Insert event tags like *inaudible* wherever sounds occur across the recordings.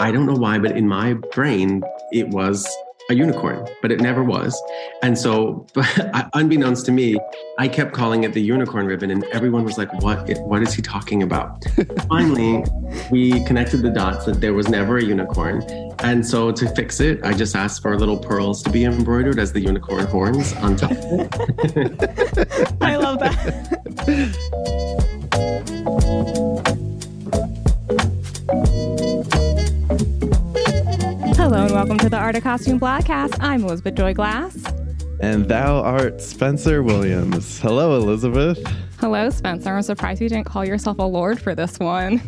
I don't know why, but in my brain, it was a unicorn, but it never was. And so, *laughs* unbeknownst to me, I kept calling it the unicorn ribbon, and everyone was like, "What? What is he talking about?" *laughs* Finally, we connected the dots that there was never a unicorn, and so to fix it, I just asked for little pearls to be embroidered as the unicorn horns on top. *laughs* I love that. And welcome to the Art of Costume Podcast. I'm Elizabeth Joy Glass. And thou art Spencer Williams. Hello, Elizabeth. Hello, Spencer. I'm surprised you didn't call yourself a lord for this one.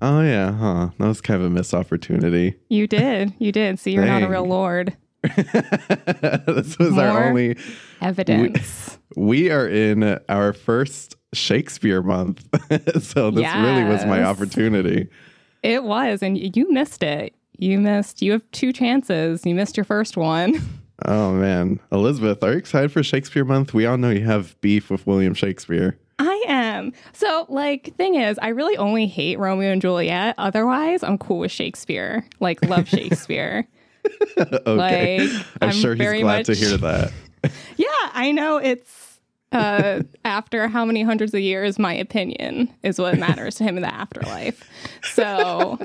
Oh, yeah, huh? That was kind of a missed opportunity. You did. You did. See, you're not a real lord. *laughs* this was More our only Evidence. We are in our first Shakespeare month. *laughs* so this really was my opportunity. It was, and you missed it. You missed. You have two chances. You missed your first one. *laughs* Oh, man. Elizabeth, are you excited for Shakespeare month? We all know you have beef with William Shakespeare. I am. So, like, thing is, I really only hate Romeo and Juliet. Otherwise, I'm cool with Shakespeare. Like, love *laughs* Shakespeare. okay. Like, I'm, I'm sure he's glad to hear that. *laughs* Yeah, I know it's uh after how many hundreds of years my opinion is what matters to him in the afterlife. So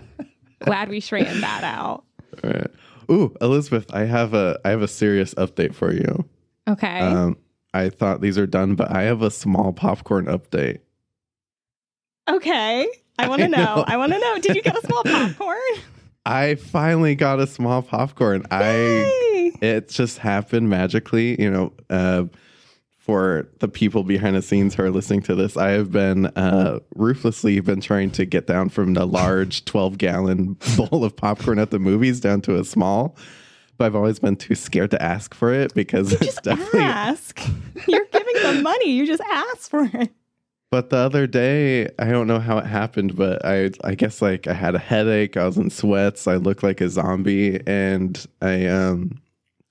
glad we straightened that out. All right. Ooh, Elizabeth, I have a I have a serious update for you. Okay. Um, I thought these are done, but I have a small popcorn update. okay. I *laughs* want to know. know. I want to know. Did you get a small *laughs* popcorn? I finally got a small popcorn. I Yay! it just happened magically, you know. Uh, for the people behind the scenes who are listening to this, I have been uh, ruthlessly been trying to get down from the large *laughs* twelve gallon *laughs* bowl of popcorn at the movies down to a small. But I've always been too scared to ask for it because it's Just definitely *laughs* ask. You're giving them money. You just ask for it. But the other day, I don't know how it happened, but I I guess like I had a headache, I was in sweats, I looked like a zombie, and I um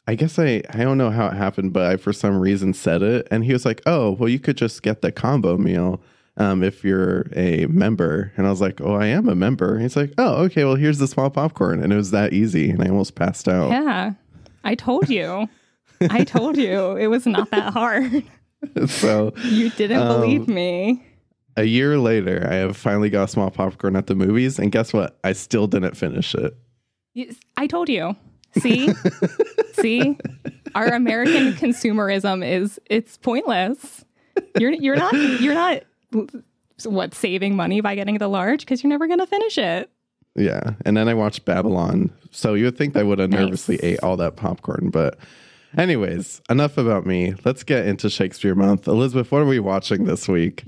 I guess I I don't know how it happened, but I for some reason said it, and he was like, "Oh, well, you could just get the combo meal." Um, if you're a member, and I was like, "Oh, I am a member." And he's like, "Oh, okay. Well, here's the small popcorn," and it was that easy, and I almost passed out. Yeah. I told you. I told you it was not that hard. *laughs* so You didn't Um, believe me. a year later, I have finally got a small popcorn at the movies, and guess what? I still didn't finish it. I told you. See? See? Our American consumerism is it's pointless. You're you're not you're not what saving money by getting the large because you're never going to finish it. Yeah. And then I watched Babylon. So you would think I would have Nice. nervously ate all that popcorn. But, anyways, enough about me. Let's get into Shakespeare Month. Elizabeth, what are we watching this week?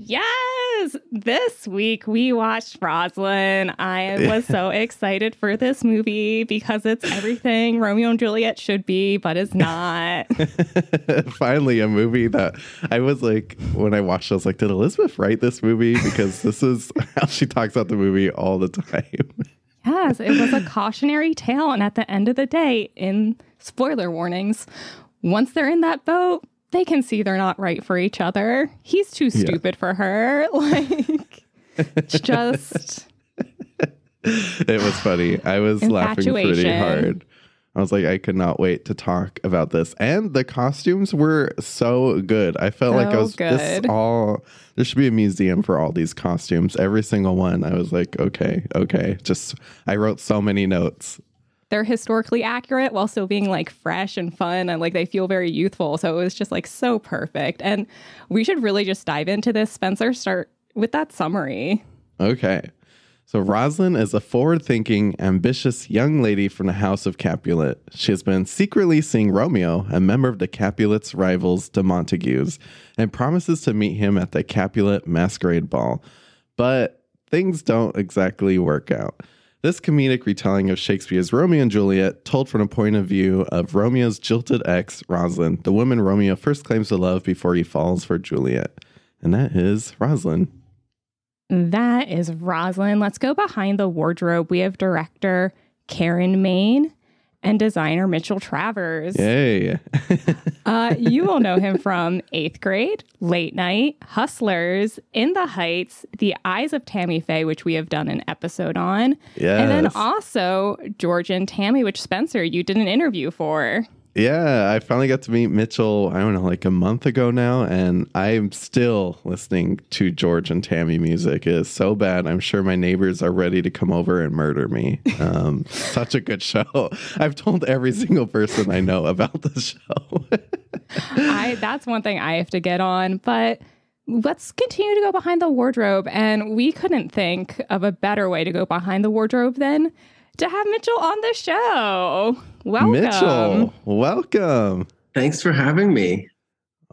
Yes. This week we watched Rosaline. I was so *laughs* excited for this movie because it's everything Romeo and Juliet should be, but is not. *laughs* Finally, a movie that I was like, when I watched I was like, did Elizabeth write this movie? Because this is *laughs* how she talks about the movie all the time. Yes, it was a cautionary tale. And at the end of the day, in spoiler warnings, once they're in that boat, they can see they're not right for each other. He's too stupid for her. *laughs* Like, it's just, *laughs* it was funny. I was laughing pretty hard. I was like, I could not wait to talk about this. And the costumes were so good. I felt like I So was this all there should be a museum for all these costumes. Every single one. I was like, okay, okay. Just I wrote so many notes. They're historically accurate while still being like fresh and fun and like they feel very youthful. So it was just like so perfect. And we should really just dive into this. Spencer, start with that summary. Okay. So, Rosaline is a forward thinking, ambitious young lady from the House of Capulet. She has been secretly seeing Romeo, a member of the Capulets' rivals, the Montagues, and promises to meet him at the Capulet masquerade ball. But things don't exactly work out. This comedic retelling of Shakespeare's Romeo and Juliet, told from the point of view of Romeo's jilted ex, Rosaline, the woman Romeo first claims to love before he falls for Juliet. And that is Rosaline. That is Rosaline. Let's go behind the wardrobe. We have director Karen Maine and designer Mitchell Travers. Hey. *laughs* uh, you will know him from eighth grade, late night, hustlers, in the heights, the eyes of Tammy Faye, which we have done an episode on. Yes. And then also George and Tammy, which Spencer, you did an interview for. Yeah, I finally got to meet Mitchell, I don't know, like a month ago now, and I'm still listening to George and Tammy music. It is so bad. I'm sure my neighbors are ready to come over and murder me. Um, *laughs* such a good show. I've told every single person I know about the show. I that's one thing I have to get on, but let's continue to go behind the wardrobe and we couldn't think of a better way to go behind the wardrobe than to have Mitchell on the show. Welcome. Mitchell, welcome. Thanks for having me.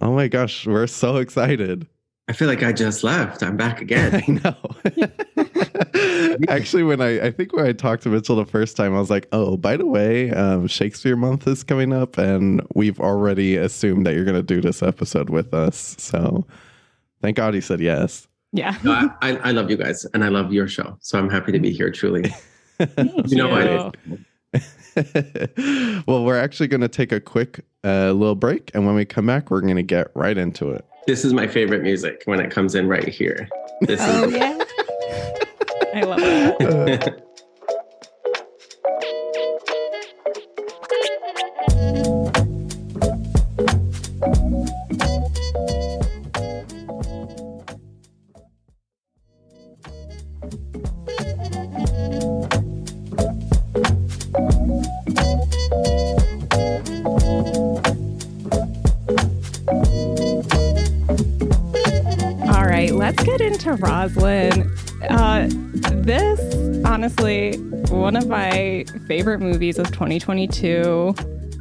Oh my gosh, we're so excited. I feel like I just left. I'm back again. *laughs* I know. *laughs* Actually, when I, I think when I talked to Mitchell the first time, I was like, oh, by the way, um, Shakespeare month is coming up, and we've already assumed that you're going to do this episode with us. So thank God he said yes. Yeah. No, I, I love you guys and I love your show. So I'm happy to be here, truly. *laughs* Thank You know you. I *laughs* well, we're actually going to take a quick uh, little break, and when we come back, we're going to get right into it. This is my favorite music when it comes in right here. This Oh is yeah. *laughs* I love that. All *laughs* let's Rosaline. Uh, this, honestly, one of my favorite movies of 2022.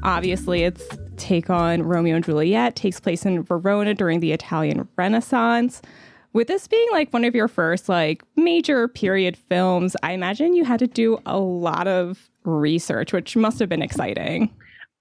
Obviously, its take on Romeo and Juliet takes place in Verona during the Italian Renaissance. With this being like one of your first like major period films, I imagine you had to do a lot of research, which must have been exciting.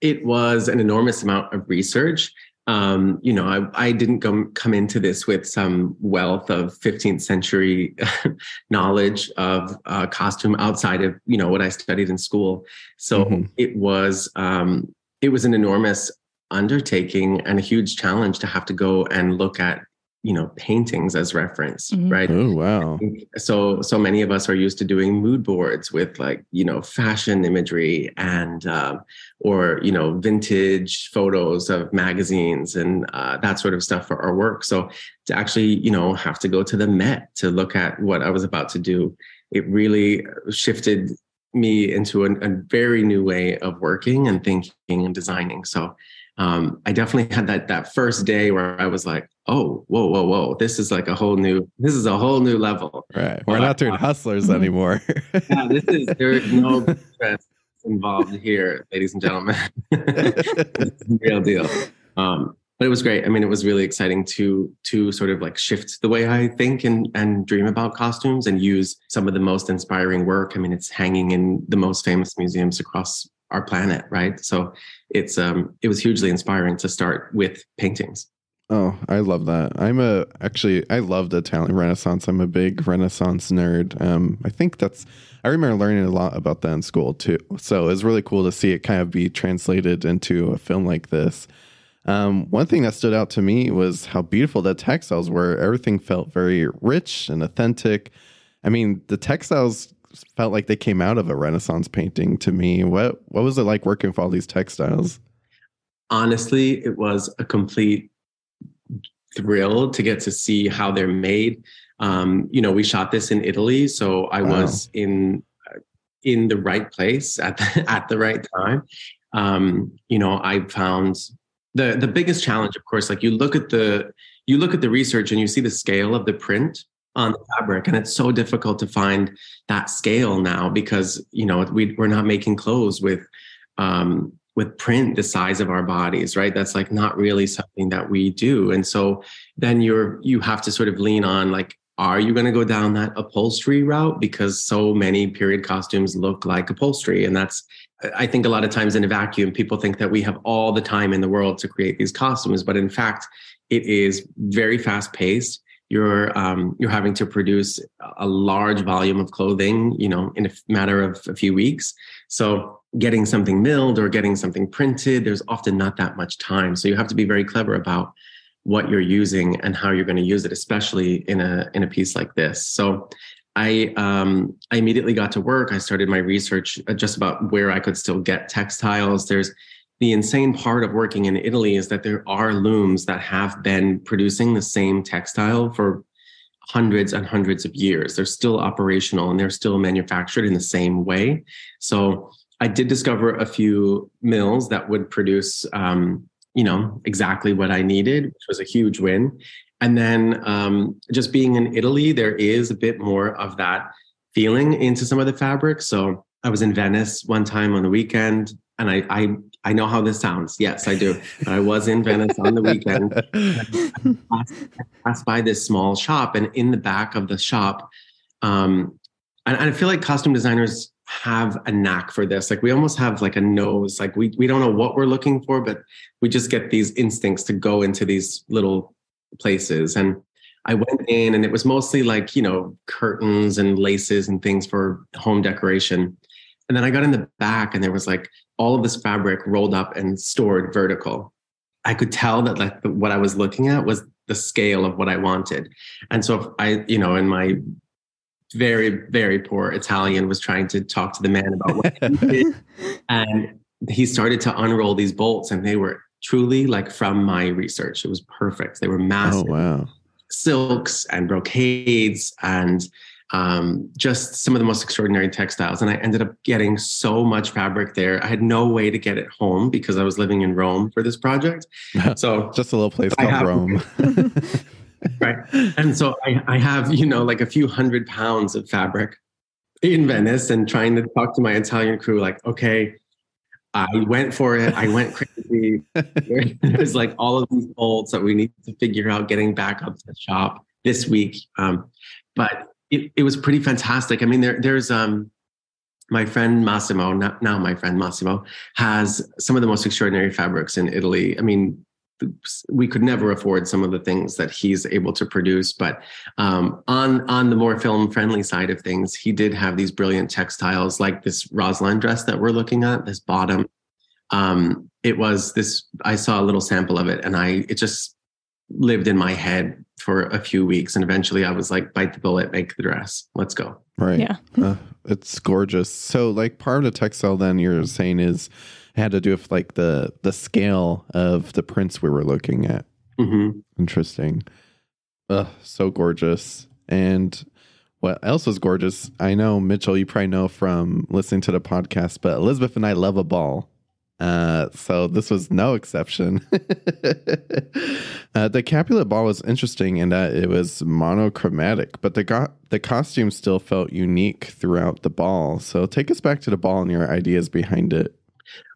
it was an enormous amount of research. Um, you know, I, I didn't come come into this with some wealth of 15th century *laughs* knowledge of uh, costume outside of you know what I studied in school. So Mhm. it was um, it was an enormous undertaking and a huge challenge to have to go and look at you know paintings as reference, Mhm. right? Oh, wow. so so many of us are used to doing mood boards with like you know fashion imagery and uh, or you know vintage photos of magazines and uh, that sort of stuff for our work so to actually you know have to go to the met to look at what i was about to do it really shifted me into a, a very new way of working and thinking and designing so um, I definitely had that that first day where I was like, "Oh, whoa, whoa, whoa! This is like a whole new. This is a whole new level." Right. We're Well, not doing hustlers Mhm. anymore. Yeah, this is *laughs* there is no stress involved here, ladies and gentlemen. real deal. Um, but it was great. I mean, it was really exciting to to sort of like shift the way I think and and dream about costumes and use some of the most inspiring work. I mean, it's hanging in the most famous museums across our planet, right? So it's um it was hugely inspiring to start with paintings. Oh, I love that. I'm a actually I love the Italian Renaissance. I'm a big Renaissance nerd. Um, I think that's I remember learning a lot about that in school too. So it's really cool to see it kind of be translated into a film like this. Um, one thing that stood out to me was how beautiful the textiles were. Everything felt very rich and authentic. I mean, the textiles felt like they came out of a Renaissance painting to me. What what was it like working with all these textiles? honestly, it was a complete thrill to get to see how they're made. Um, you know, we shot this in Italy, so I Wow. was in in the right place at the, *laughs* at the right time. Um, you know, I found the the biggest challenge, of course, like you look at the you look at the research and you see the scale of the print on the fabric and it's so difficult to find that scale now because you know we, we're not making clothes with um, with print the size of our bodies right? That's like not really something that we do. And so then you're you have to sort of lean on like are you going to go down that upholstery route? Because so many period costumes look like upholstery and that's i think a lot of times in a vacuum people think that we have all the time in the world to create these costumes but in fact it is very fast paced you're um, you're having to produce a large volume of clothing you know in a matter of a few weeks. So getting something milled or getting something printed, there's often not that much time. So you have to be very clever about what you're using and how you're going to use it, especially in a in a piece like this. So I um, I immediately got to work. I started my research uh, just about where I could still get textiles. There's the insane part of working in Italy is that there are looms that have been producing the same textile for hundreds and hundreds of years. They're still operational and they're still manufactured in the same way. So I did discover a few mills that would produce, um, you know, exactly what I needed, which was a huge win. And then um, just being in Italy, there is a bit more of that feeling into some of the fabrics. So I was in Venice one time on the weekend, and I I, I know how this sounds. Yes, I do. But I was in Venice on the weekend. I *laughs* passed, I passed by this small shop, and in the back of the shop, um, and I feel like costume designers have a knack for this. Like we almost have like a nose. Like we we don't know what we're looking for, but we just get these instincts to go into these little places. And I went in and it was mostly like, you know, curtains and laces and things for home decoration. And then I got in the back and there was like all of this fabric rolled up and stored vertical. I could tell that like what I was looking at was the scale of what I wanted. And so I, you know, in my very, very poor Italian was trying to talk to the man about what he did. *laughs* and he started to unroll these bolts, and they were truly like from my research. It was perfect. They were oh, massive. Oh, wow. Silks and brocades and um, just some of the most extraordinary textiles. And I ended up getting so much fabric there. I had no way to get it home because I was living in Rome for this project. *laughs* So just a little place called have, Rome. *laughs* right. And so I, I have, you know, like a few hundred pounds of fabric in Venice and trying to talk to my Italian crew, like, okay, I went for it. I went *laughs* crazy. There's like all of these bolts that we need to figure out getting back up to the shop this week. Um, but it, it was pretty fantastic. I mean, there, there's um, my friend Massimo, now my friend Massimo, has some of the most extraordinary fabrics in Italy. I mean, we could never afford some of the things that he's able to produce. But um, on on the more film friendly side of things, he did have these brilliant textiles, like this Rosaline dress that we're looking at. This bottom, um, it was this. I saw a little sample of it, and I it just lived in my head for a few weeks, and eventually I was like, bite the bullet, make the dress, let's go. Right. Yeah. uh, it's gorgeous. So, like, part of the textile, then you're saying is had to do with like the the scale of the prints we were looking at. Mm-hmm. Interesting. Ugh, so gorgeous. And what else was gorgeous? I know Mitchell, you probably know from listening to the podcast, but Elizabeth and I love a ball. Uh, so this was no exception. *laughs* uh, the Capulet ball was interesting in that it was monochromatic, but the go- the costume still felt unique throughout the ball. So take us back to the ball and your ideas behind it.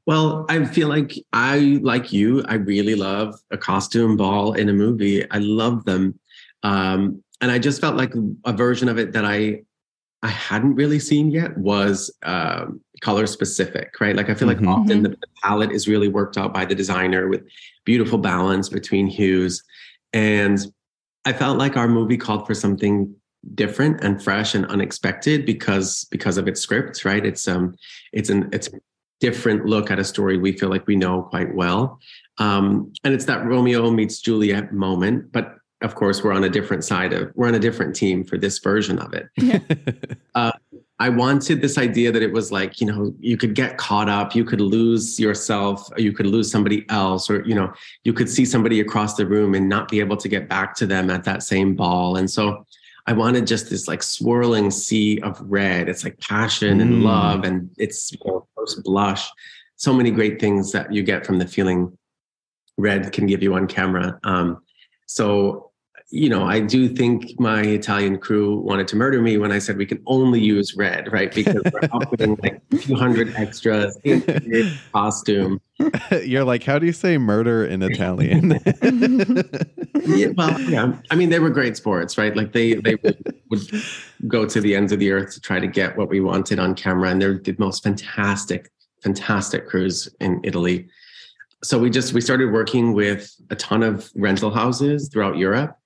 Well, I feel like I, like you, I really love a costume ball in a movie. I love them. Um, and I just felt like a version of it that I I hadn't really seen yet was um, color specific, right? Like I feel like mm-hmm. often the, the palette is really worked out by the designer with beautiful balance between hues. And I felt like our movie called for something different and fresh and unexpected because because of its script, right? It's um it's an it's different look at a story we feel like we know quite well. Um, and it's that Romeo meets Juliet moment, but of course we're on a different side of we're on a different team for this version of it. Yeah. *laughs* uh, I wanted this idea that it was like, you know, you could get caught up, you could lose yourself, you could lose somebody else, or, you know, you could see somebody across the room and not be able to get back to them at that same ball. And so I wanted just this like swirling sea of red. It's like passion and mm. love, and it's you know, first blush. So many great things that you get from the feeling red can give you on camera. Um, so you know, I do think my Italian crew wanted to murder me when I said we can only use red, right? Because we're outfitting like *laughs* a few hundred extras in costume. *laughs* You're like, how do you say murder in Italian? *laughs* yeah, well, yeah. I mean, they were great sports, right? Like they they would, would go to the ends of the earth to try to get what we wanted on camera, and they're the most fantastic, fantastic crews in Italy. So we just we started working with a ton of rental houses throughout Europe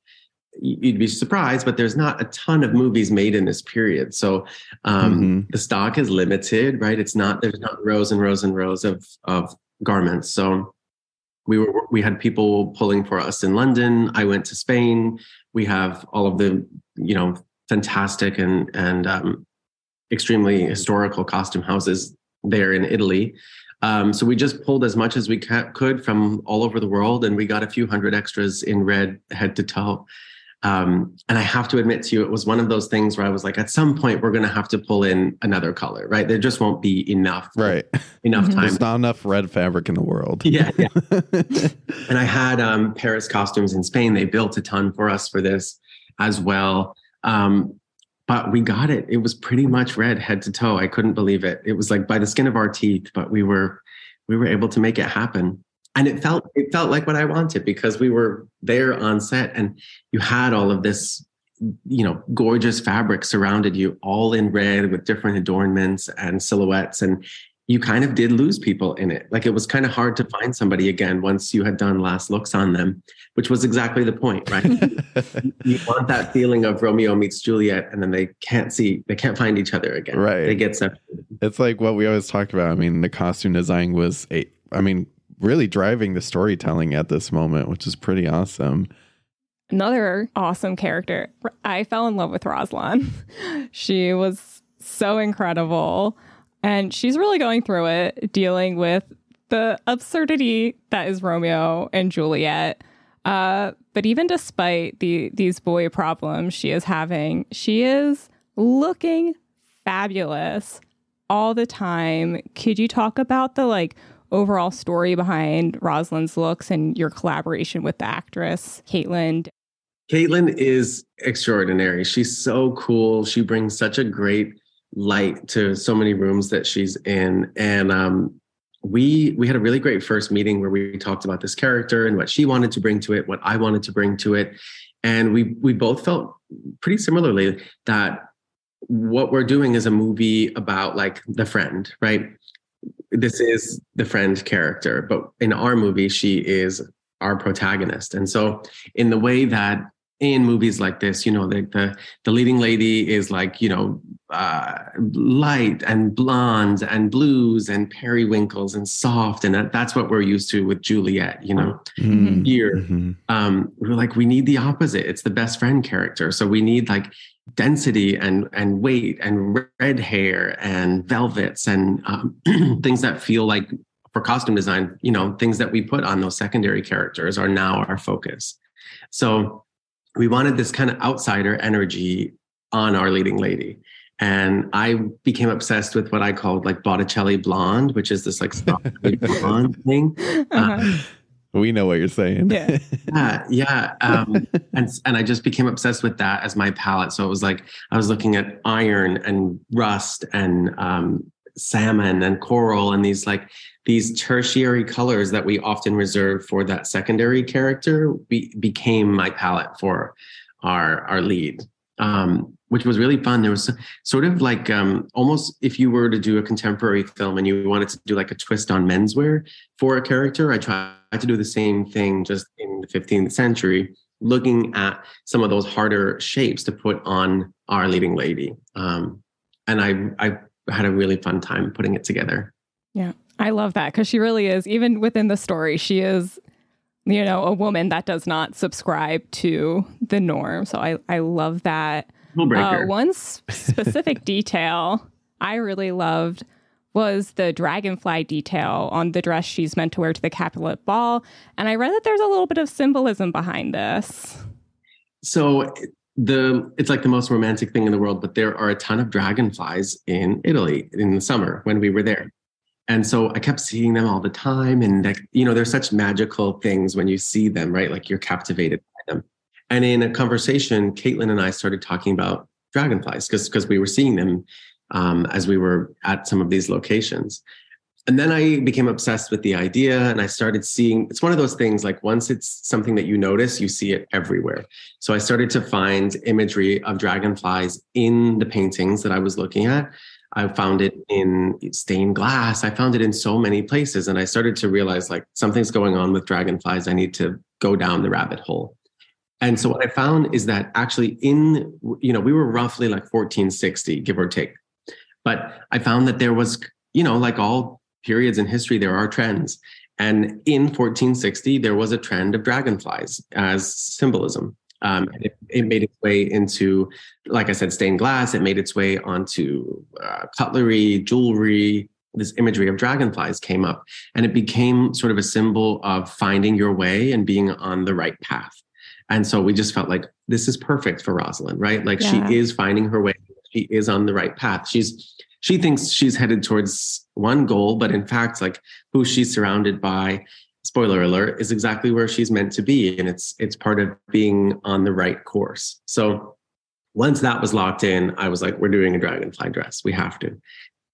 you'd be surprised, but there's not a ton of movies made in this period. So um, mm-hmm. the stock is limited, right? It's not there's not rows and rows and rows of of garments. So we were we had people pulling for us in London. I went to Spain. We have all of the you know fantastic and and um, extremely historical costume houses there in Italy. Um, so we just pulled as much as we ca- could from all over the world, and we got a few hundred extras in red head to toe. Um, and I have to admit to you, it was one of those things where I was like, at some point, we're going to have to pull in another color, right? There just won't be enough, right? *laughs* Enough time. There's not enough red fabric in the world. Yeah, yeah. *laughs* and I had um, Peris costumes in Spain. They built a ton for us for this as well. Um, but we got it. It was pretty much red head to toe. I couldn't believe it. It was like by the skin of our teeth, but we were we were able to make it happen and it felt it felt like what I wanted because we were there on set and you had all of this you know gorgeous fabric surrounded you all in red with different adornments and silhouettes. And you kind of did lose people in it. Like it was kind of hard to find somebody again once you had done last looks on them which was exactly the point right? *laughs* You want that feeling of romeo meets juliet and then they can't see they can't find each other again. Right. they get separated. It's like what we always talk about. I mean the costume design was a i mean really driving the storytelling at this moment, which is pretty awesome. Another awesome character. I fell in love with Rosaline. *laughs* she was so incredible. And she's really going through it, dealing with the absurdity that is Romeo and Juliet. Uh, but even despite the these boy problems she is having, she is looking fabulous all the time. Could you talk about the like overall story behind Rosaline's looks and your collaboration with the actress, Kaitlyn. Kaitlyn is extraordinary. She's so cool. She brings such a great light to so many rooms that she's in. And um, we we had a really great first meeting where we talked about this character and what she wanted to bring to it, what I wanted to bring to it. And we we both felt pretty similarly that what we're doing is a movie about like the friend, right? This is the friend character, but in our movie, she is our protagonist. And so, in the way that in movies like this, you know, the the, the leading lady is like, you know, uh, light and blonde and blues and periwinkles and soft, and that, that's what we're used to with Juliet. You know, mm-hmm. here mm-hmm. um, we're like, we need the opposite. It's the best friend character, so we need like density and and weight and red hair and velvets and um, *clears throat* things that feel like for costume design you know things that we put on those secondary characters are now our focus so we wanted this kind of outsider energy on our leading lady and I became obsessed with what I called like Botticelli blonde, which is this like *laughs* blonde thing. Uh-huh. Uh, we know what you're saying. Yeah. *laughs* yeah. Yeah. Um, and, and I just became obsessed with that as my palette. So it was like, I was looking at iron and rust and um, salmon and coral and these like, these tertiary colors that we often reserve for that secondary character be, became my palette for our, our lead. Um, which was really fun. There was sort of like um, almost if you were to do a contemporary film and you wanted to do like a twist on menswear for a character, I tried to do the same thing just in the 15th century, looking at some of those harder shapes to put on our leading lady. Um, and I, I had a really fun time putting it together. Yeah, I love that because she really is, even within the story, she is you know, a woman that does not subscribe to the norm. So I, I love that. Uh, one specific *laughs* detail I really loved was the dragonfly detail on the dress she's meant to wear to the Capulet ball. And I read that there's a little bit of symbolism behind this. So the it's like the most romantic thing in the world, but there are a ton of dragonflies in Italy in the summer when we were there. And so I kept seeing them all the time. And, you know, they're such magical things when you see them, right? Like you're captivated by them. And in a conversation, Kaitlyn and I started talking about dragonflies because because we were seeing them um, as we were at some of these locations. And then I became obsessed with the idea and I started seeing it's one of those things like once it's something that you notice, you see it everywhere. So I started to find imagery of dragonflies in the paintings that I was looking at. I found it in stained glass. I found it in so many places. And I started to realize like something's going on with dragonflies. I need to go down the rabbit hole. And so what I found is that actually in, you know, we were roughly like 1460, give or take. But I found that there was, you know, like all periods in history, there are trends. And in 1460, there was a trend of dragonflies as symbolism. Um, it, it, made its way into, like I said, stained glass. It made its way onto uh, cutlery, jewelry. This imagery of dragonflies came up, and it became sort of a symbol of finding your way and being on the right path. And so we just felt like this is perfect for Rosaline, right? Like yeah. she is finding her way. She is on the right path. She's she thinks she's headed towards one goal, but in fact, like who she's surrounded by, spoiler alert, is exactly where she's meant to be. And it's it's part of being on the right course. So once that was locked in, I was like, we're doing a dragonfly dress. We have to.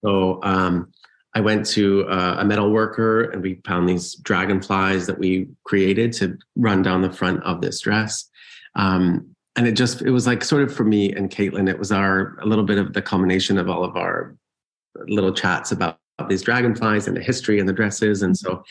So um, I went to uh, a metal worker and we found these dragonflies that we created to run down the front of this dress. Um, and it just it was like sort of for me and Kaitlyn, it was our a little bit of the culmination of all of our little chats about these dragonflies and the history and the dresses. And so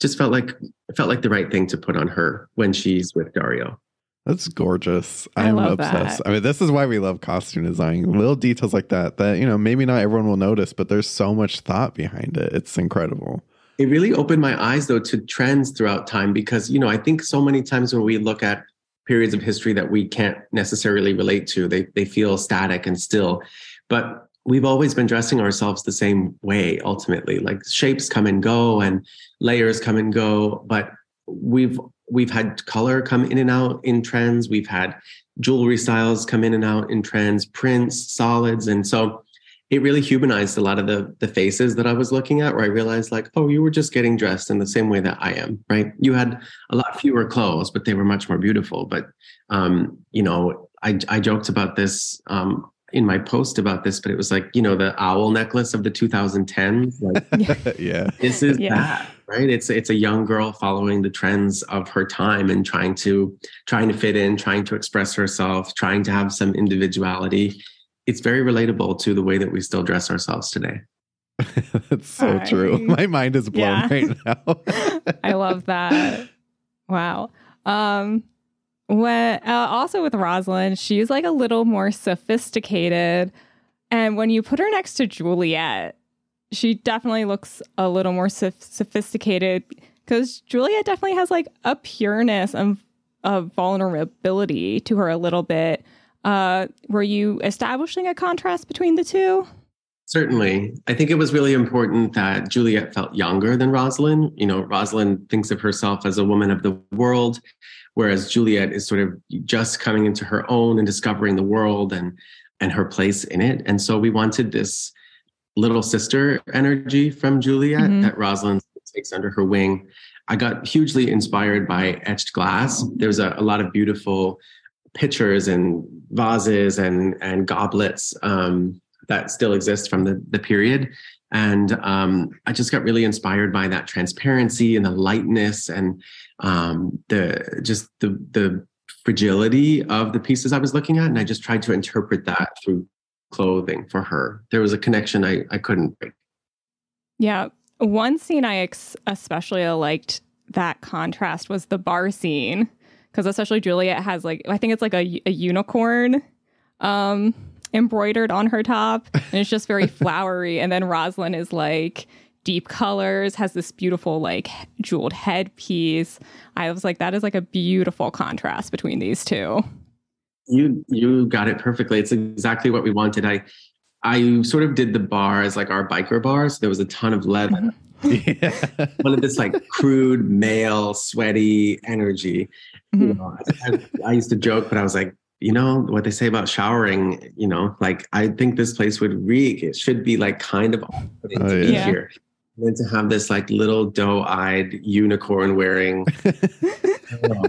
just felt like it felt like the right thing to put on her when she's with Dario. That's gorgeous. I'm obsessed. That. I mean, this is why we love costume design. Little details like that that, you know, maybe not everyone will notice, but there's so much thought behind it. It's incredible. It really opened my eyes though to trends throughout time because, you know, I think so many times when we look at periods of history that we can't necessarily relate to. They they feel static and still. But we've always been dressing ourselves the same way ultimately. Like shapes come and go and layers come and go, but we've we've had color come in and out in trends. We've had jewelry styles come in and out in trends, prints, solids. And so it really humanized a lot of the the faces that I was looking at where I realized like, oh, you were just getting dressed in the same way that I am, right? You had a lot fewer clothes, but they were much more beautiful. But um, you know, I I joked about this um in my post about this, but it was like, you know, the owl necklace of the 2010s. Like *laughs* yeah. This is yeah. that, right? It's it's a young girl following the trends of her time and trying to trying to fit in, trying to express herself, trying to have some individuality it's very relatable to the way that we still dress ourselves today. *laughs* That's so I, true. My mind is blown yeah. right now. *laughs* I love that. Wow. Um, when uh, also with Rosaline, she's like a little more sophisticated, and when you put her next to Juliet, she definitely looks a little more sof- sophisticated because Juliet definitely has like a pureness and a vulnerability to her a little bit uh, were you establishing a contrast between the two? Certainly. I think it was really important that Juliet felt younger than Rosaline. You know, Rosaline thinks of herself as a woman of the world, whereas Juliet is sort of just coming into her own and discovering the world and and her place in it. And so we wanted this little sister energy from Juliet mm-hmm. that Rosaline takes under her wing. I got hugely inspired by etched glass. There's a, a lot of beautiful pitchers and vases and and goblets um, that still exist from the the period. And um, I just got really inspired by that transparency and the lightness and um, the just the the fragility of the pieces I was looking at. And I just tried to interpret that through clothing for her. There was a connection I, I couldn't break. Yeah. One scene I ex- especially liked that contrast was the bar scene because especially Juliet has like I think it's like a, a unicorn um, embroidered on her top, and it's just very *laughs* flowery. And then Rosaline is like deep colors, has this beautiful like jeweled headpiece. I was like, that is like a beautiful contrast between these two. You you got it perfectly. It's exactly what we wanted. I I sort of did the bar as like our biker bars. So there was a ton of leather. Mm-hmm. *laughs* Yeah. One of this like crude, male, sweaty energy. Mm-hmm. You know, I, I, used to joke, but I was like, you know what they say about showering. You know, like I think this place would reek. It should be like kind of oh, to yeah. be here. And then to have this like little doe-eyed unicorn wearing, *laughs* you know,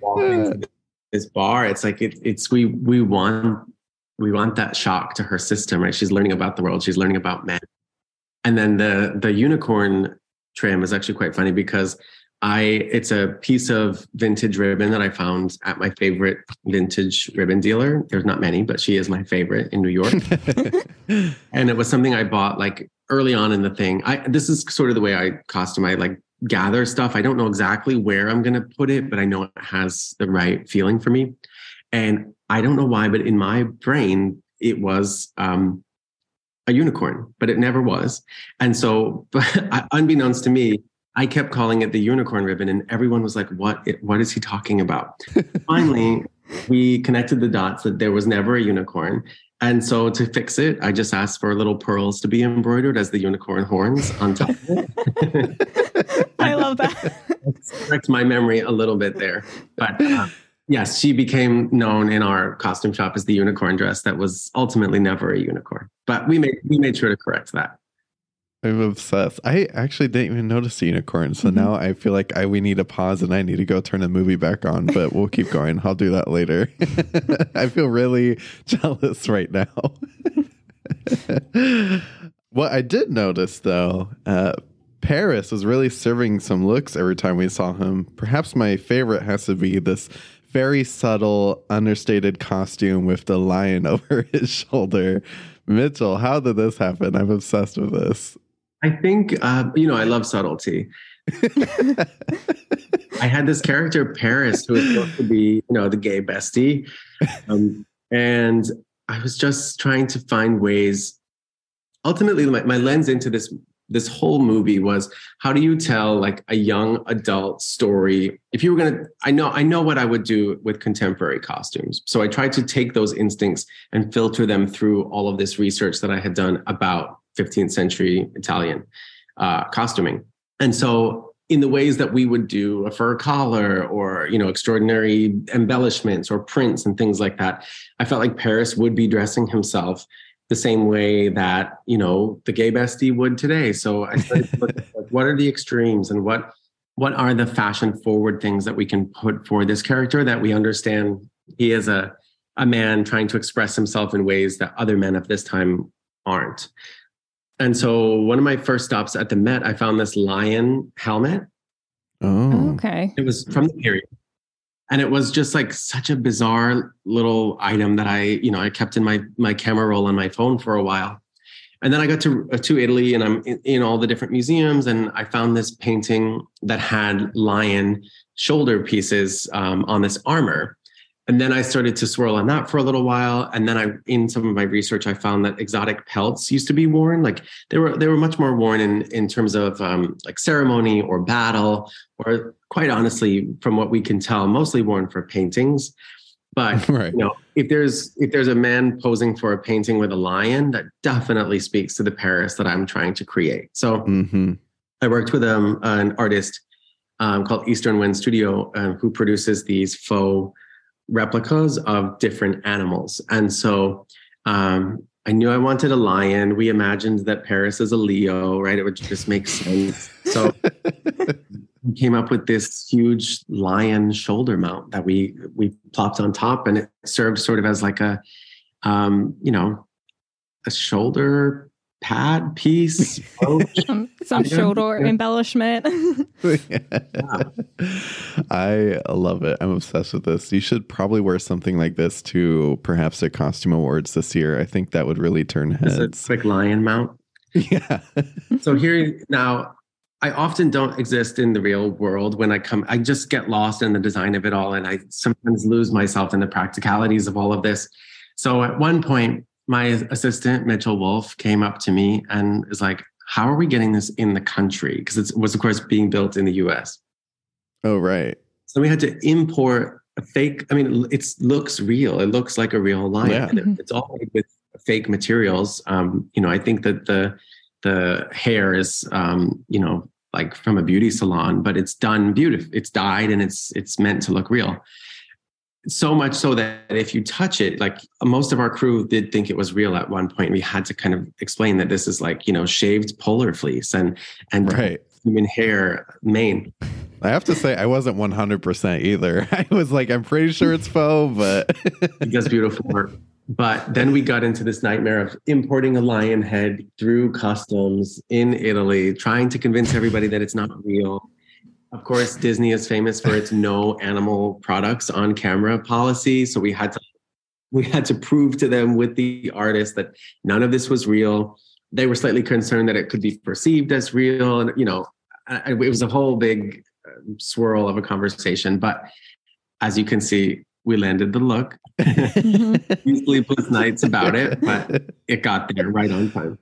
walk into this bar. It's like it, it's we we want we want that shock to her system, right? She's learning about the world. She's learning about men, and then the the unicorn trim is actually quite funny because I it's a piece of vintage ribbon that I found at my favorite vintage ribbon dealer. There's not many, but she is my favorite in New York. *laughs* and it was something I bought like early on in the thing. I this is sort of the way I costume. I like gather stuff. I don't know exactly where I'm going to put it, but I know it has the right feeling for me. And I don't know why, but in my brain, it was um, a unicorn, but it never was. And so, *laughs* unbeknownst to me, I kept calling it the unicorn ribbon, and everyone was like, "What? What is he talking about?" *laughs* Finally, we connected the dots that there was never a unicorn, and so to fix it, I just asked for little pearls to be embroidered as the unicorn horns on top of it. *laughs* I love that. *laughs* Correct my memory a little bit there, but. Uh, yes, she became known in our costume shop as the unicorn dress that was ultimately never a unicorn. But we made we made sure to correct that. I'm obsessed. I actually didn't even notice the unicorn, so mm-hmm. now I feel like I we need a pause and I need to go turn the movie back on. But we'll keep going. I'll do that later. *laughs* I feel really *laughs* jealous right now. *laughs* what I did notice though, uh, Paris was really serving some looks every time we saw him. Perhaps my favorite has to be this very subtle, understated costume with the lion over his shoulder. Mitchell, how did this happen? I'm obsessed with this. I think uh, you know I love subtlety. I had this character Paris who was supposed to be you know the gay bestie, um, and I was just trying to find ways. Ultimately, my, my lens into this this whole movie was how do you tell like a young adult story if you were going to i know i know what i would do with contemporary costumes so i tried to take those instincts and filter them through all of this research that i had done about 15th century Italian uh, costuming. And so in the ways that we would do a fur collar or you know extraordinary embellishments or prints and things like that i felt like paris would be dressing himself the same way that you know the gay bestie would today so i started to look at like, what are the extremes and what what are the fashion forward things that we can put for this character that we understand he is a a man trying to express himself in ways that other men of this time aren't and so one of my first stops at the Met, I found this lion helmet. Oh, okay. It was from the period. And it was just like such a bizarre little item that I, you know, I kept in my my camera roll on my phone for a while. And then I got to uh, to Italy and I'm in, in all the different museums and I found this painting that had lion shoulder pieces um, on this armor and then I started to swirl on that for a little while. And then I, in some of my research, I found that exotic pelts used to be worn. Like they were, they were much more worn in in terms of um, like ceremony or battle, or quite honestly, from what we can tell, mostly worn for paintings. But *laughs* right. you know, if there's if there's a man posing for a painting with a lion, that definitely speaks to the Paris that I'm trying to create. So mm-hmm. I worked with um, an artist um, called Eastern Wind Studio, uh, who produces these faux replicas of different animals. And so um, I knew I wanted a lion. We imagined that Paris is a Leo, right? It would just make sense. So *laughs* we came up with this huge lion shoulder mount that we we plopped on top, and it served sort of as like a, um, you know, a shoulder pad piece, *laughs* some, some shoulder embellishment. *laughs* I love it. I'm obsessed with this. You should probably wear something like this to perhaps a costume awards this year. I think that would really turn heads. It's a quick lion mount. Yeah. *laughs* so here now, I often don't exist in the real world when I come. I just get lost in the design of it all, and I sometimes lose myself in the practicalities of all of this. So at one point, my assistant Mitchell Wolf came up to me and was like, "How are we getting this in the country?" Because it was, of course, being built in the U.S. Oh, right. So we had to import a fake. I mean, it looks real. It looks like a real lion. Yeah. Mm-hmm. It's all made with fake materials. Um, you know, I think that the the hair is, um, you know, like from a beauty salon, but it's done beautiful. It's dyed and it's it's meant to look real so much so that if you touch it like most of our crew did think it was real at one point we had to kind of explain that this is like you know shaved polar fleece and and right human hair mane. I have to say, I wasn't 100% either. *laughs* I was like, I'm pretty sure it's faux, but. *laughs* he does beautiful work. But then we got into this nightmare of importing a lion head through customs in Italy, trying to convince everybody that it's not real. Of course, Disney is famous for its no animal products on camera policy. So we had to we had to prove to them with the artist that none of this was real. They were slightly concerned that it could be perceived as real, and you know, it was a whole big um, swirl of a conversation. But as you can see, we landed the look. *laughs* sleepless nights about it, but it got there right on time.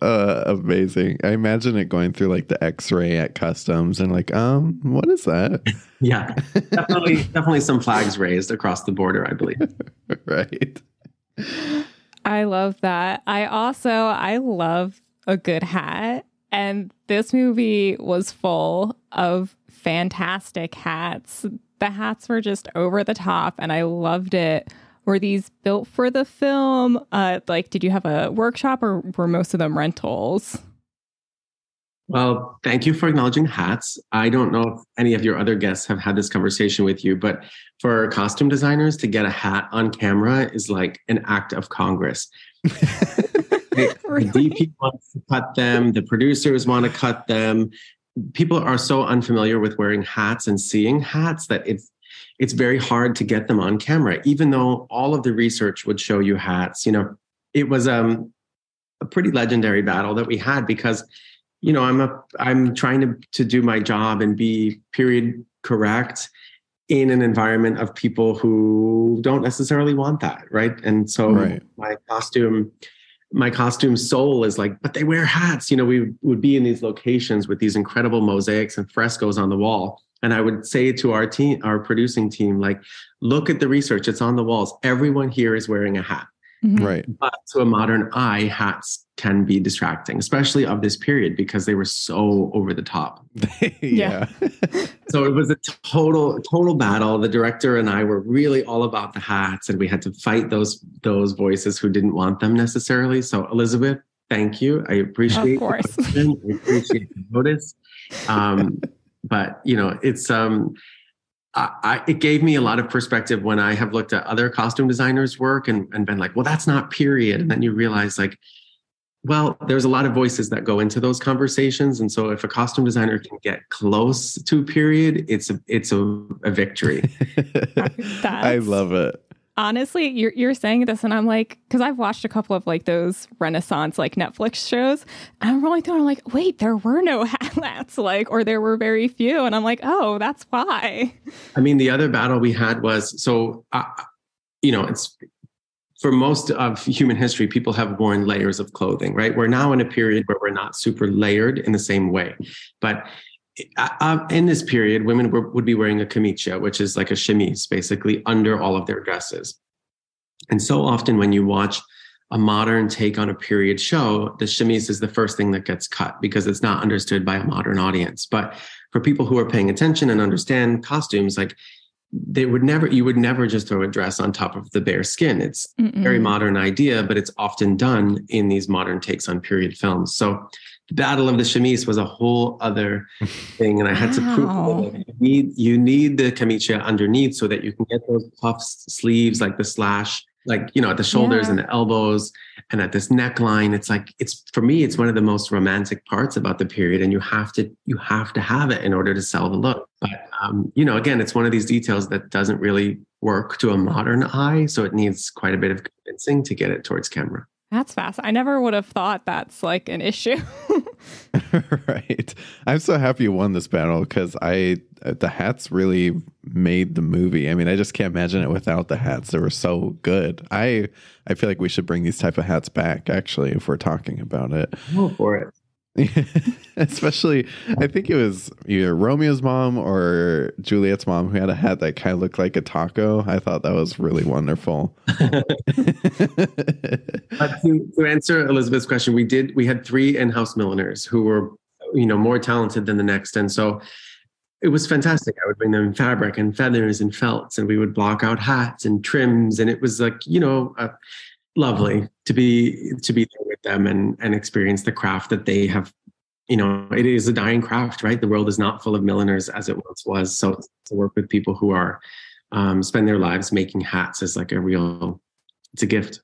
Uh, amazing. I imagine it going through like the X-ray at customs and like, um, what is that? *laughs* yeah, definitely, definitely some flags raised across the border. I believe. *laughs* right. I love that. I also I love a good hat, and this movie was full of fantastic hats the hats were just over the top and I loved it. Were these built for the film? Uh, like, did you have a workshop or were most of them rentals? Well, thank you for acknowledging hats. I don't know if any of your other guests have had this conversation with you, but for costume designers to get a hat on camera is like an act of Congress. *laughs* the DP wants to cut them, the producers want to cut them, people are so unfamiliar with wearing hats and seeing hats that it's it's very hard to get them on camera even though all of the research would show you hats you know it was um, a pretty legendary battle that we had because you know i'm a i'm trying to to do my job and be period correct in an environment of people who don't necessarily want that right and so right. my costume my costume soul is like, but they wear hats. You know, we would be in these locations with these incredible mosaics and frescoes on the wall. And I would say to our team, our producing team, like, look at the research, it's on the walls. Everyone here is wearing a hat. Mm-hmm. Right. But to a modern eye, hats can be distracting, especially of this period because they were so over the top. *laughs* yeah. so it was a total total battle. The director and I were really all about the hats and we had to fight those those voices who didn't want them necessarily. So Elizabeth, thank you. I appreciate of course. I appreciate the notice. Um, *laughs* but you know, it's um I, it gave me a lot of perspective when I have looked at other costume designers' work and, and been like, well, that's not period. And then you realize, like, well, there's a lot of voices that go into those conversations. And so if a costume designer can get close to period, it's a it's a, a victory. *laughs* I love it honestly, you're you're saying this, and I'm like, because I've watched a couple of like those Renaissance like Netflix shows, and I'm rolling through, and I'm like, wait, there were no *laughs* hats, like, or there were very few, and I'm like, oh, that's why. I mean, the other battle we had was so, uh, you know, it's for most of human history, people have worn layers of clothing, right? We're now in a period where we're not super layered in the same way, but uh, in this period, women were, would be wearing a camicia, which is like a chemise, basically under all of their dresses. And so often, when you watch a modern take on a period show, the chemise is the first thing that gets cut because it's not understood by a modern audience. But for people who are paying attention and understand costumes, like they would never, you would never just throw a dress on top of the bare skin. It's Mm-mm. a very modern idea, but it's often done in these modern takes on period films. So battle of the chemise was a whole other thing and i had wow. to prove you need you need the camicia underneath so that you can get those puffs sleeves like the slash like you know at the shoulders yeah. and the elbows and at this neckline it's like it's for me it's one of the most romantic parts about the period and you have to you have to have it in order to sell the look but um, you know again it's one of these details that doesn't really work to a modern eye so it needs quite a bit of convincing to get it towards camera that's fast. I never would have thought that's like an issue. *laughs* *laughs* right. I'm so happy you won this battle because I uh, the hats really made the movie. I mean, I just can't imagine it without the hats. They were so good. I I feel like we should bring these type of hats back. Actually, if we're talking about it, go for it. *laughs* Especially, I think it was either Romeo's mom or Juliet's mom who had a hat that kind of looked like a taco. I thought that was really wonderful. *laughs* to, to answer Elizabeth's question, we did. We had three in-house milliners who were, you know, more talented than the next, and so it was fantastic. I would bring them fabric and feathers and felts, and we would block out hats and trims, and it was like, you know. Uh, lovely to be to be there with them and and experience the craft that they have you know, it is a dying craft, right? The world is not full of milliners as it once was. So to work with people who are um, spend their lives making hats is like a real, it's a gift.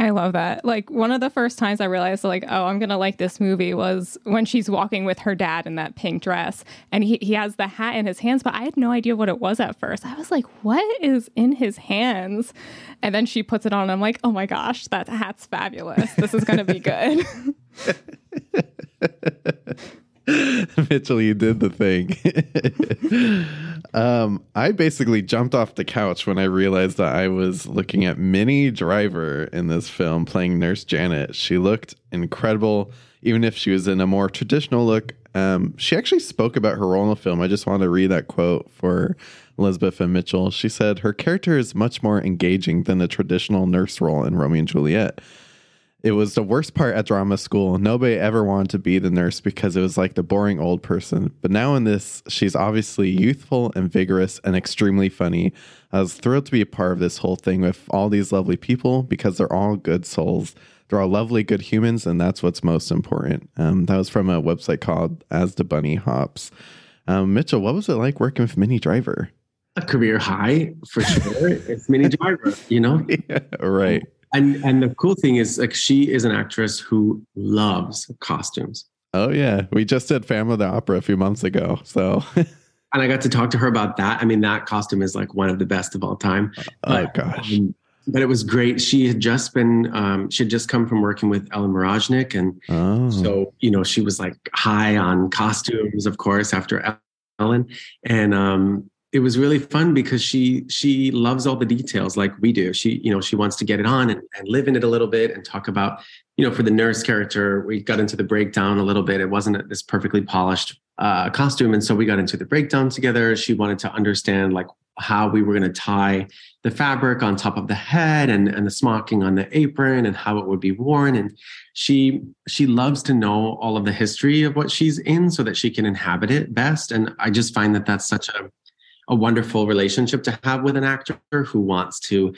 I love that. Like one of the first times I realized like, oh, I'm gonna like this movie was when she's walking with her dad in that pink dress and he, he has the hat in his hands, but I had no idea what it was at first. I was like, what is in his hands? And then she puts it on and I'm like, oh my gosh, that hat's fabulous. This is gonna be good. *laughs* *laughs* Mitchell, you did the thing. *laughs* um, I basically jumped off the couch when I realized that I was looking at Minnie Driver in this film playing Nurse Janet. She looked incredible, even if she was in a more traditional look. Um, she actually spoke about her role in the film. I just want to read that quote for Elizabeth and Mitchell. She said, Her character is much more engaging than the traditional nurse role in Romeo and Juliet. It was the worst part at drama school. Nobody ever wanted to be the nurse because it was like the boring old person. But now in this, she's obviously youthful and vigorous and extremely funny. I was thrilled to be a part of this whole thing with all these lovely people because they're all good souls. They're all lovely, good humans, and that's what's most important. Um, that was from a website called As the Bunny Hops. Um, Mitchell, what was it like working with Minnie Driver? A career high for sure. *laughs* it's Minnie Driver, you know? *laughs* Yeah, right and and the cool thing is like she is an actress who loves costumes. Oh yeah. We just did Phantom of the Opera a few months ago so. *laughs* And i got to talk to her about that. I mean that costume is like one of the best of all time. Oh but, gosh. um, but it was great. She had just been um, she had just come from working with ellen Mirojnick, and oh. so you know she was like high on costumes of course after ellen. And um it was really fun because she she loves all the details like we do. She you know she wants to get it on and, and live in it a little bit and talk about you know for the nurse character we got into the breakdown a little bit. It wasn't this perfectly polished uh, costume. And so we got into the breakdown together. She wanted to understand like how we were going to tie the fabric on top of the head and, and the smocking on the apron and how it would be worn. And she she loves to know all of the history of what she's in so that she can inhabit it best. And i just find that that's such a a wonderful relationship to have with an actor who wants to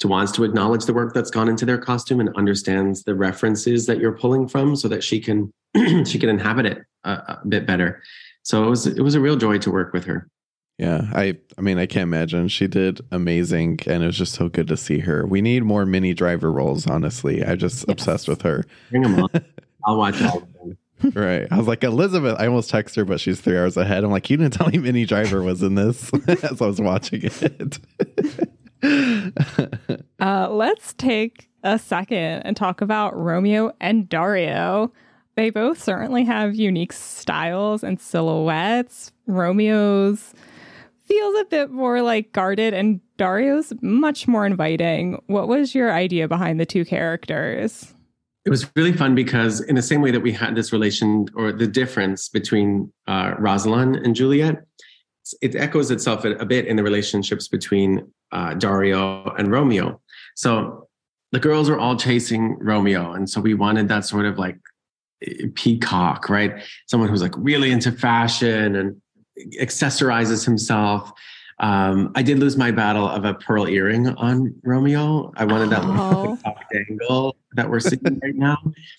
to wants to acknowledge the work that's gone into their costume and understands the references that you're pulling from so that she can *clears throat* she can inhabit it a, a, bit better. So it was it was a real joy to work with her. Yeah i i mean i can't imagine. She did amazing and it was just so good to see her. We need more Minnie Driver roles honestly. I'm just yes. obsessed with her. Bring them on. *laughs* I'll watch all of them *laughs* right. I was like, Elizabeth, I almost text her, but she's three hours ahead. I'm like, you didn't tell me Minnie Driver was in this *laughs* as I was watching it. *laughs* uh, let's take a second and talk about Romeo and Dario. They both certainly have unique styles and silhouettes. Romeo's feels a bit more like guarded, and Dario's much more inviting. What was your idea behind the two characters? It was really fun because in the same way that we had this relation or the difference between uh, Rosaline and Juliet, it echoes itself a, bit in the relationships between uh, Dario and Romeo. So the girls are all chasing Romeo. And so we wanted that sort of like peacock, right? Someone who's like really into fashion and accessorizes himself um, I did lose my battle of a pearl earring on Romeo. I wanted that oh. angle that we're seeing *laughs* right now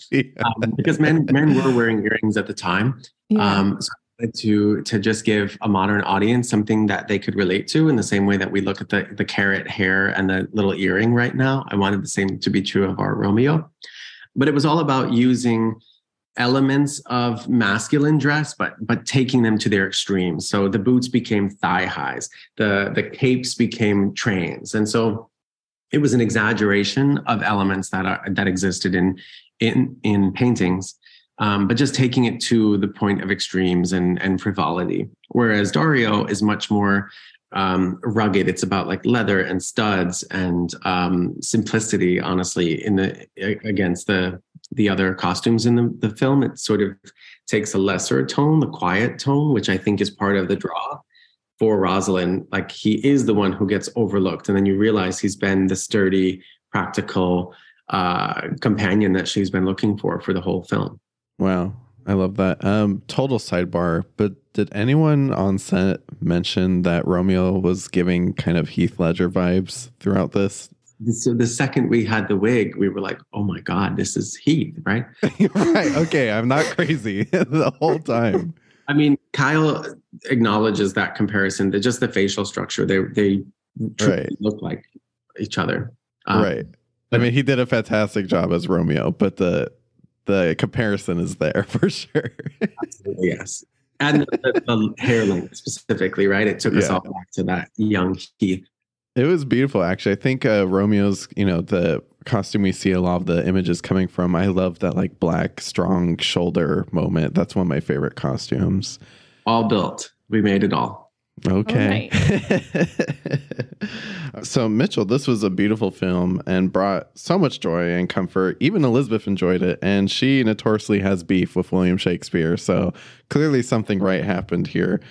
yeah. um, because men men were wearing earrings at the time. Yeah. Um, so to to just give a modern audience something that they could relate to in the same way that we look at the the carrot hair and the little earring right now. I wanted the same to be true of our Romeo, but it was all about using elements of masculine dress, but but taking them to their extremes. So the boots became thigh highs, the the capes became trains, and so it was an exaggeration of elements that are that existed in in in paintings. Um, but just taking it to the point of extremes and and frivolity. Whereas Dario is much more um, rugged. It's about like leather and studs and um, simplicity. Honestly, in the against the the other costumes in the, the film. It sort of takes a lesser tone, the quiet tone, which I think is part of the draw for Rosaline. Like he is the one who gets overlooked. And then you realize he's been the sturdy, practical uh, companion that she's been looking for for the whole film. Wow. I love that. Um, total sidebar, but did anyone on set mention that Romeo was giving kind of Heath Ledger vibes throughout this? So the second we had the wig, we were like, "Oh my god, this is Heath!" Right? *laughs* right. Okay, I'm not crazy *laughs* the whole time. I mean, Kyle acknowledges that comparison. That just the facial structure, they they Right. look like each other. Um, right. I mean, he did a fantastic job as Romeo, but the the comparison is there *laughs* for sure. Absolutely, yes. And the, the, the hair length specifically, right? It took us all back to that young Heath. It was beautiful, actually. I think uh, Romeo's, you know, the costume we see a lot of the images coming from. I love that like black, strong shoulder moment. That's one of my favorite costumes. All built. We made it all. Okay. *laughs* so, Mitchell, this was a beautiful film and brought so much joy and comfort. Even Elizabeth enjoyed it, and she notoriously has beef with William Shakespeare. So, clearly, something right happened here.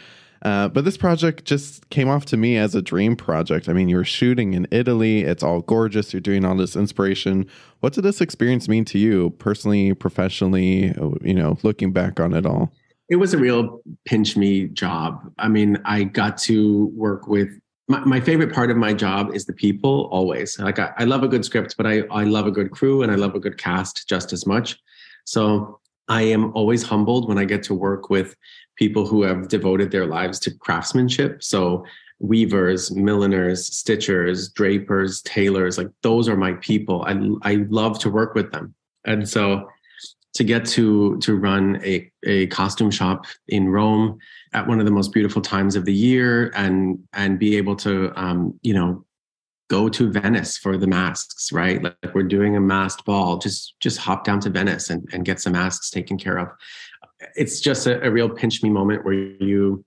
Uh, but this project just came off to me as a dream project. I mean, you were shooting in Italy, it's all gorgeous, you're doing all this inspiration. What did this experience mean to you personally, professionally, you know, looking back on it all? It was a real pinch me job. I mean, I got to work with my, my favorite part of my job is the people always. Like I, I love a good script, but I, I love a good crew and I love a good cast just as much. So I am always humbled when I get to work with people who have devoted their lives to craftsmanship. So weavers, milliners, stitchers, drapers, tailors, like those are my people. I I love to work with them. And so to get to to run a, a costume shop in Rome at one of the most beautiful times of the year and and be able to um, you know go to Venice for the masks, right? Like we're doing a masked ball, just just hop down to Venice and, and get some masks taken care of. It's just a, a real pinch me moment where you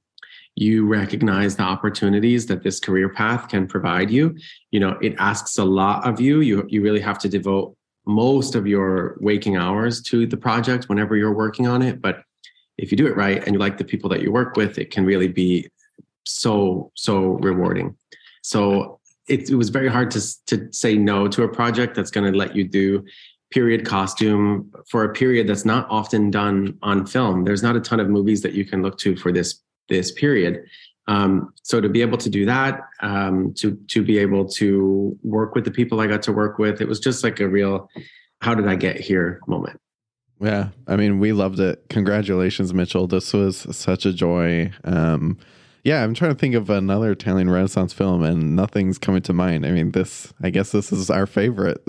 you recognize the opportunities that this career path can provide you. You know, it asks a lot of you. You you really have to devote most of your waking hours to the project whenever you're working on it. But if you do it right and you like the people that you work with, it can really be so so rewarding. So it, it was very hard to to say no to a project that's going to let you do period costume for a period that's not often done on film. There's not a ton of movies that you can look to for this this period. Um, so to be able to do that, um, to to be able to work with the people I got to work with, it was just like a real "How did I get here?" moment. Yeah, I mean, we loved it. Congratulations, Mitchell. This was such a joy. Um, yeah, I'm trying to think of another Italian Renaissance film, and nothing's coming to mind. I mean, this, I guess, this is our favorite.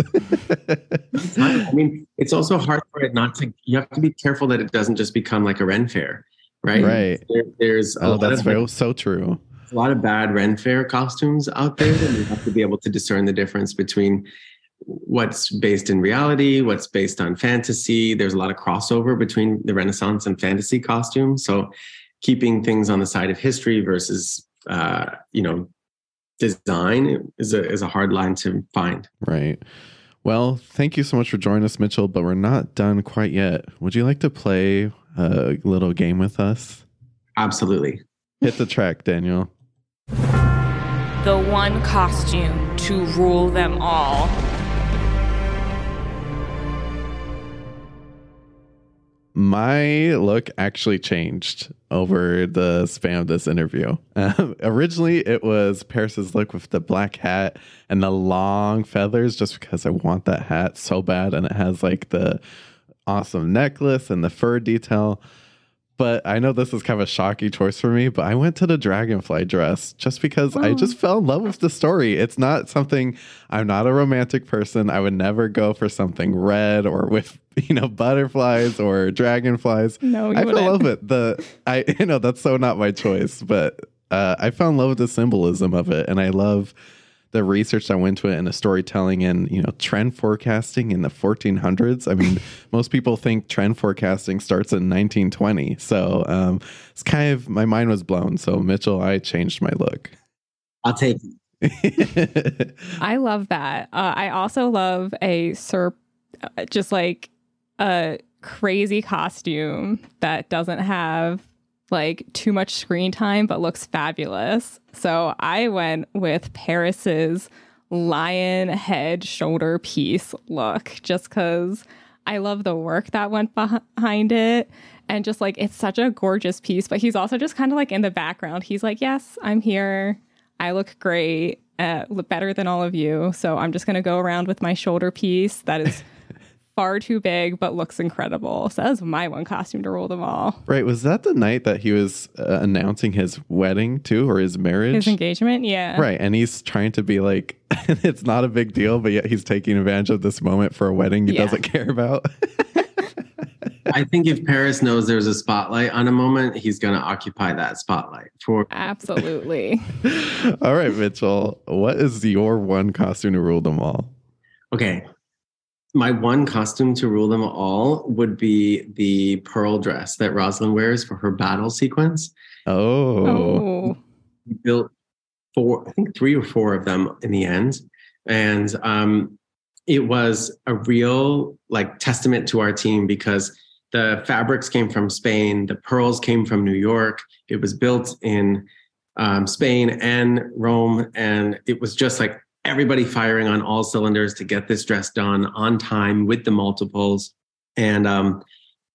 I mean, it's also hard for it not to. You have to be careful that it doesn't just become like a Ren fair, right? Right. There, there's a oh, lot that's of very, so true. a lot of bad Ren fair costumes out there, and you have to be able to discern the difference between what's based in reality, what's based on fantasy. There's a lot of crossover between the Renaissance and fantasy costumes. So keeping things on the side of history versus uh, you know design is a is a hard line to find. Right. Well, thank you so much for joining us, Mitchell, but we're not done quite yet. Would you like to play a little game with us? Absolutely. Hit the track, Daniel. The one costume to rule them all. My look actually changed over the span of this interview. Um, originally, it was Paris's look with the black hat and the long feathers, just because I want that hat so bad. And it has like the awesome necklace and the fur detail. But I know this is kind of a shocky choice for me, but I went to the dragonfly dress just because I just fell in love with the story. It's not something I'm not a romantic person. I would never go for something red or with, *laughs* you know, butterflies or dragonflies. No, I fell in love with it. The I *laughs* you know, that's so not my choice, but uh, I fell in love with the symbolism of it and I love the research that went to it and the storytelling and you know trend forecasting in the 1400s i mean *laughs* most people think trend forecasting starts in 1920 so um it's kind of my mind was blown so mitchell i changed my look I'll take it. *laughs* I love that. Uh, I also love a serp, uh, just like a crazy costume that doesn't have like too much screen time but looks fabulous. So I went with Paris's lion head shoulder piece look just because I love the work that went behind it. And just like it's such a gorgeous piece, but he's also just kind of like in the background. He's like, Yes, I'm here. I look great. uh, better than all of you. So I'm just going to go around with my shoulder piece that is far too big but looks incredible. So that was my one costume to rule them all. Right. Was that the night that he was uh, announcing his wedding too or his marriage? His engagement, yeah. Right. And he's trying to be like, *laughs* it's not a big deal, but yet he's taking advantage of this moment for a wedding he Yeah. doesn't care about. *laughs* I think if Paris knows there's a spotlight on a moment, he's going to occupy that spotlight for Absolutely. *laughs* all right, Mitchell. What is your one costume to rule them all? Okay. My one costume to rule them all would be the pearl dress that Rosaline wears for her battle sequence. Oh. Oh. We built four, I think three or four of them in the end. And um, it was a real like testament to our team because the fabrics came from Spain, the pearls came from New York. It was built in um, Spain and Rome. And it was just like everybody firing on all cylinders to get this dress done on time with the multiples. And um,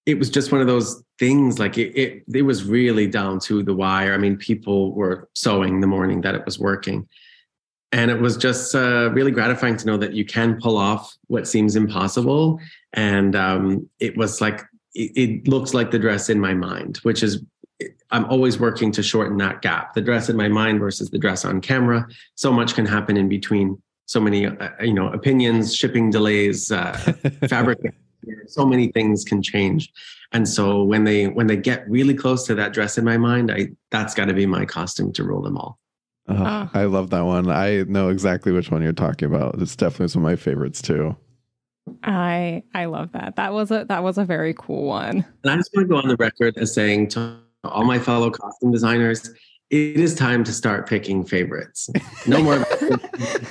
it was just one of those things like it, it it was really down to the wire. I mean, people were sewing the morning that it was working. And it was just uh, really gratifying to know that you can pull off what seems impossible. And um, it was like, it, it looks like the dress in my mind, which is, I'm always working to shorten that gap. The dress in my mind versus the dress on camera. So much can happen in between. So many, uh, you know, opinions, shipping delays, uh, *laughs* fabric so many things can change and so when they when they get really close to that dress in my mind i that's got to be my costume to rule them all Oh, Ah. I love that one. I know exactly which one you're talking about. It's definitely some of my favorites too. I I love that. That was a that was a very cool one. and i just want to go on the record as saying to all my fellow costume designers it is time to start picking favorites no more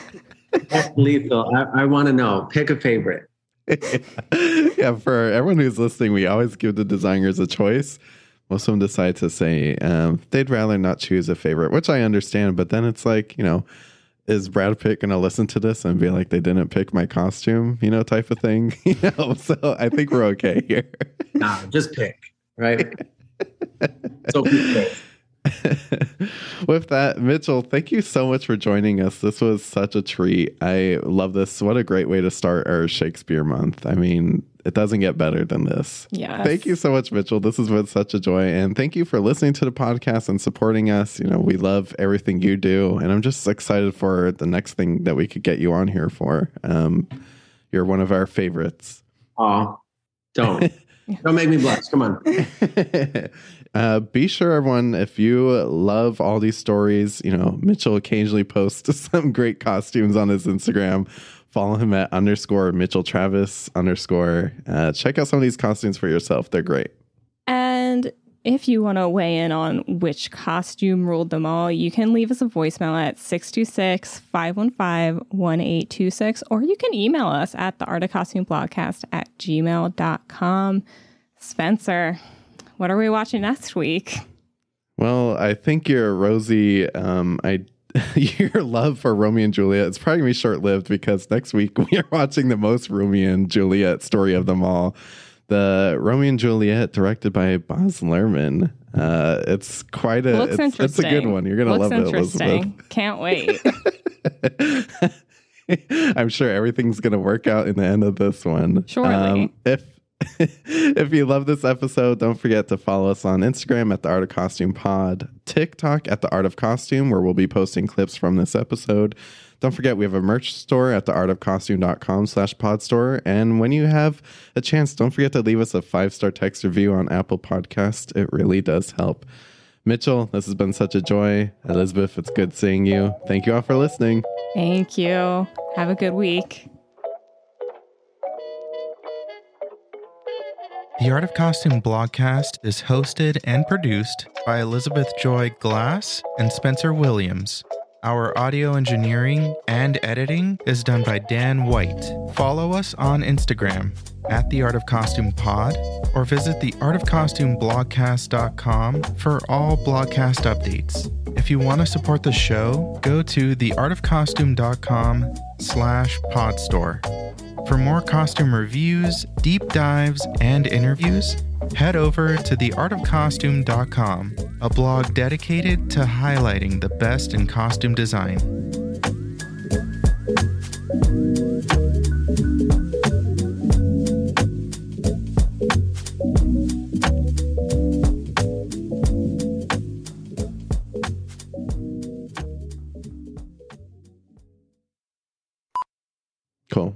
*laughs* lethal i, I want to know pick a favorite *laughs* yeah, for everyone who's listening, we always give the designers a choice. Most of them decide to say um, they'd rather not choose a favorite, which I understand. But then it's like, you know, is Brad Pitt going to listen to this and be like, they didn't pick my costume, you know, type of thing? *laughs* You know, so I think we're okay here. nah, just pick right so. *laughs* With that, Mitchell, thank you so much for joining us. This was such a treat. I love this. What a great way to start our Shakespeare month. I mean, it doesn't get better than this. Yes. Thank you so much, Mitchell. This has been such a joy. And thank you for listening to the podcast and supporting us. You know, we love everything you do. And I'm just excited for the next thing that we could get you on here for. Um, you're one of our favorites. Aw, don't *laughs* don't make me blush come on *laughs* uh, be sure, everyone, if you love all these stories, you know, Mitchell occasionally posts *laughs* some great costumes on his Instagram. Follow him at underscore Mitchell Travers underscore. Uh, check out some of these costumes for yourself. They're great. And if you want to weigh in on which costume ruled them all, you can leave us a voicemail at 626 515 1826, or you can email us at the art of costume blogcast at gmail.com. Spencer, what are we watching next week? Well, I think your Rosie, um, I *laughs* your love for Romeo and Juliet is probably gonna be short lived because next week *laughs* we are watching the most Romeo and Juliet story of them all, the Romeo and Juliet, directed by Baz Luhrmann. Uh, it's quite a Looks it's, it's a good one. You're gonna Looks love it, interesting. Elizabeth. Can't wait. *laughs* I'm sure everything's gonna work out in the end of this one. Um, Surely. if *laughs* if you love this episode, don't forget to follow us on Instagram at the Art of Costume Pod, TikTok at the Art of Costume, where we'll be posting clips from this episode. Don't forget we have a merch store at theartofcostume.com slash pod store. And when you have a chance, don't forget to leave us a five-star text review on Apple Podcast. It really does help. Mitchell, this has been such a joy. Elizabeth, it's good seeing you. Thank you all for listening. Thank you. Have a good week. The Art of Costume blogcast is hosted and produced by Elizabeth Joy Glass and Spencer Williams. Our audio engineering and editing is done by Dan White. Follow us on Instagram at The Art of Costume Pod or visit the artofcostumeblogcast.com for all blogcast updates. If you want to support the show, go to theartofcostume.com slash podstore. For more costume reviews, deep dives, and interviews, head over to theartofcostume.com, a blog dedicated to highlighting the best in costume design.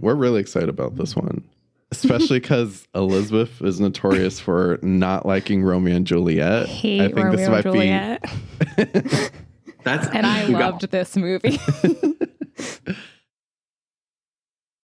We're really excited about this one, especially *laughs* because Elizabeth is notorious for not liking Romeo and Juliet. I, hate I think Romeo might Juliet. Be. *laughs* That's and I loved this movie. *laughs*